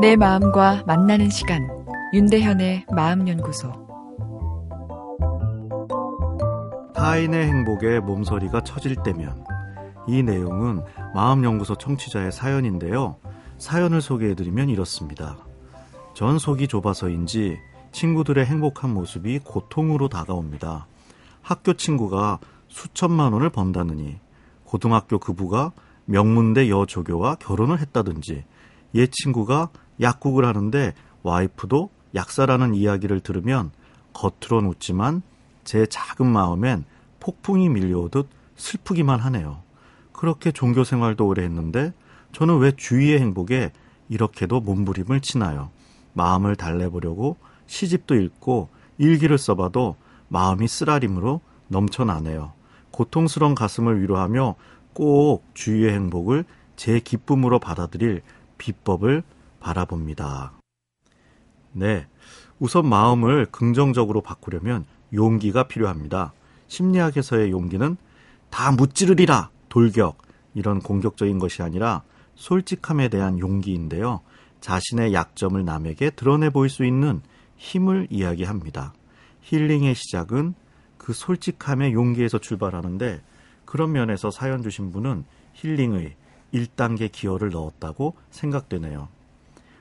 내 마음과 만나는 시간 윤대현의 마음연구소 타인의 행복에 몸서리가 처질 때면 이 내용은 마음연구소 청취자의 사연인데요. 사연을 소개해드리면 이렇습니다. 전 속이 좁아서인지 친구들의 행복한 모습이 고통으로 다가옵니다. 학교 친구가 수천만 원을 번다느니 고등학교 그부가 명문대 여조교와 결혼을 했다든지 옛 친구가 약국을 하는데 와이프도 약사라는 이야기를 들으면 겉으론 웃지만 제 작은 마음엔 폭풍이 밀려오듯 슬프기만 하네요. 그렇게 종교 생활도 오래 했는데 저는 왜 주위의 행복에 이렇게도 몸부림을 치나요? 마음을 달래보려고 시집도 읽고 일기를 써봐도 마음이 쓰라림으로 넘쳐나네요. 고통스러운 가슴을 위로하며 꼭 주위의 행복을 제 기쁨으로 받아들일 비법을 바라봅니다. 네. 우선 마음을 긍정적으로 바꾸려면 용기가 필요합니다. 심리학에서의 용기는 다 무찌르리라! 돌격! 이런 공격적인 것이 아니라 솔직함에 대한 용기인데요. 자신의 약점을 남에게 드러내 보일 수 있는 힘을 이야기합니다. 힐링의 시작은 그 솔직함의 용기에서 출발하는데 그런 면에서 사연 주신 분은 힐링의 1단계 기여를 넣었다고 생각되네요.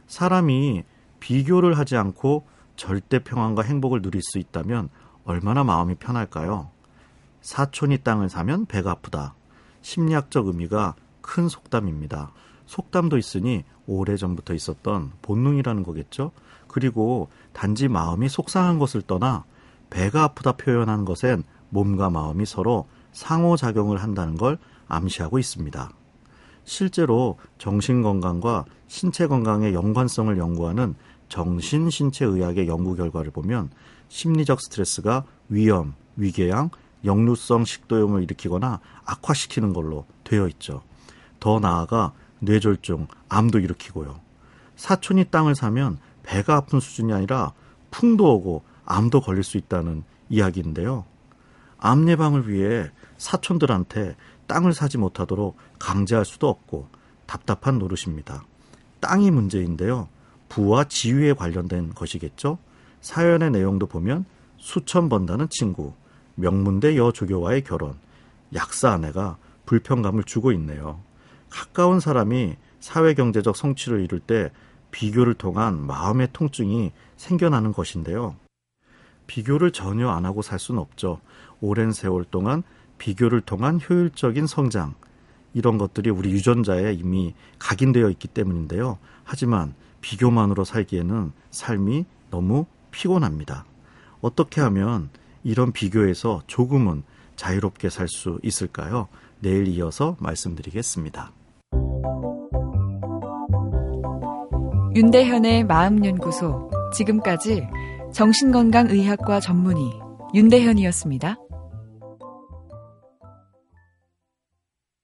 사람이 비교를 하지 않고 절대 평안과 행복을 누릴 수 있다면 얼마나 마음이 편할까요? 사촌이 땅을 사면 배가 아프다. 심리학적 의미가 큰 속담입니다. 속담도 있으니 오래전부터 있었던 본능이라는 거겠죠? 그리고 단지 마음이 속상한 것을 떠나 배가 아프다 표현한 것엔 몸과 마음이 서로 상호작용을 한다는 걸 암시하고 있습니다. 실제로 정신 건강과 신체 건강의 연관성을 연구하는 정신 신체 의학의 연구 결과를 보면 심리적 스트레스가 위염, 위궤양, 역류성 식도염을 일으키거나 악화시키는 걸로 되어 있죠. 더 나아가 뇌졸중, 암도 일으키고요. 사촌이 땅을 사면 배가 아픈 수준이 아니라 풍도 오고 암도 걸릴 수 있다는 이야기인데요. 암 예방을 위해 사촌들한테 땅을 사지 못하도록 강제할 수도 없고 답답한 노릇입니다. 땅이 문제인데요. 부와 지위에 관련된 것이겠죠. 사연의 내용도 보면 수천 번다는 친구, 명문대 여조교와의 결혼, 약사 아내가 불편감을 주고 있네요. 가까운 사람이 사회경제적 성취를 이룰 때 비교를 통한 마음의 통증이 생겨나는 것인데요. 비교를 전혀 안 하고 살 수는 없죠. 오랜 세월 동안 비교를 통한 효율적인 성장, 이런 것들이 우리 유전자에 이미 각인되어 있기 때문인데요. 하지만 비교만으로 살기에는 삶이 너무 피곤합니다. 어떻게 하면 이런 비교에서 조금은 자유롭게 살 수 있을까요? 내일 이어서 말씀드리겠습니다. 윤대현의 마음연구소. 지금까지 정신건강의학과 전문의 윤대현이었습니다.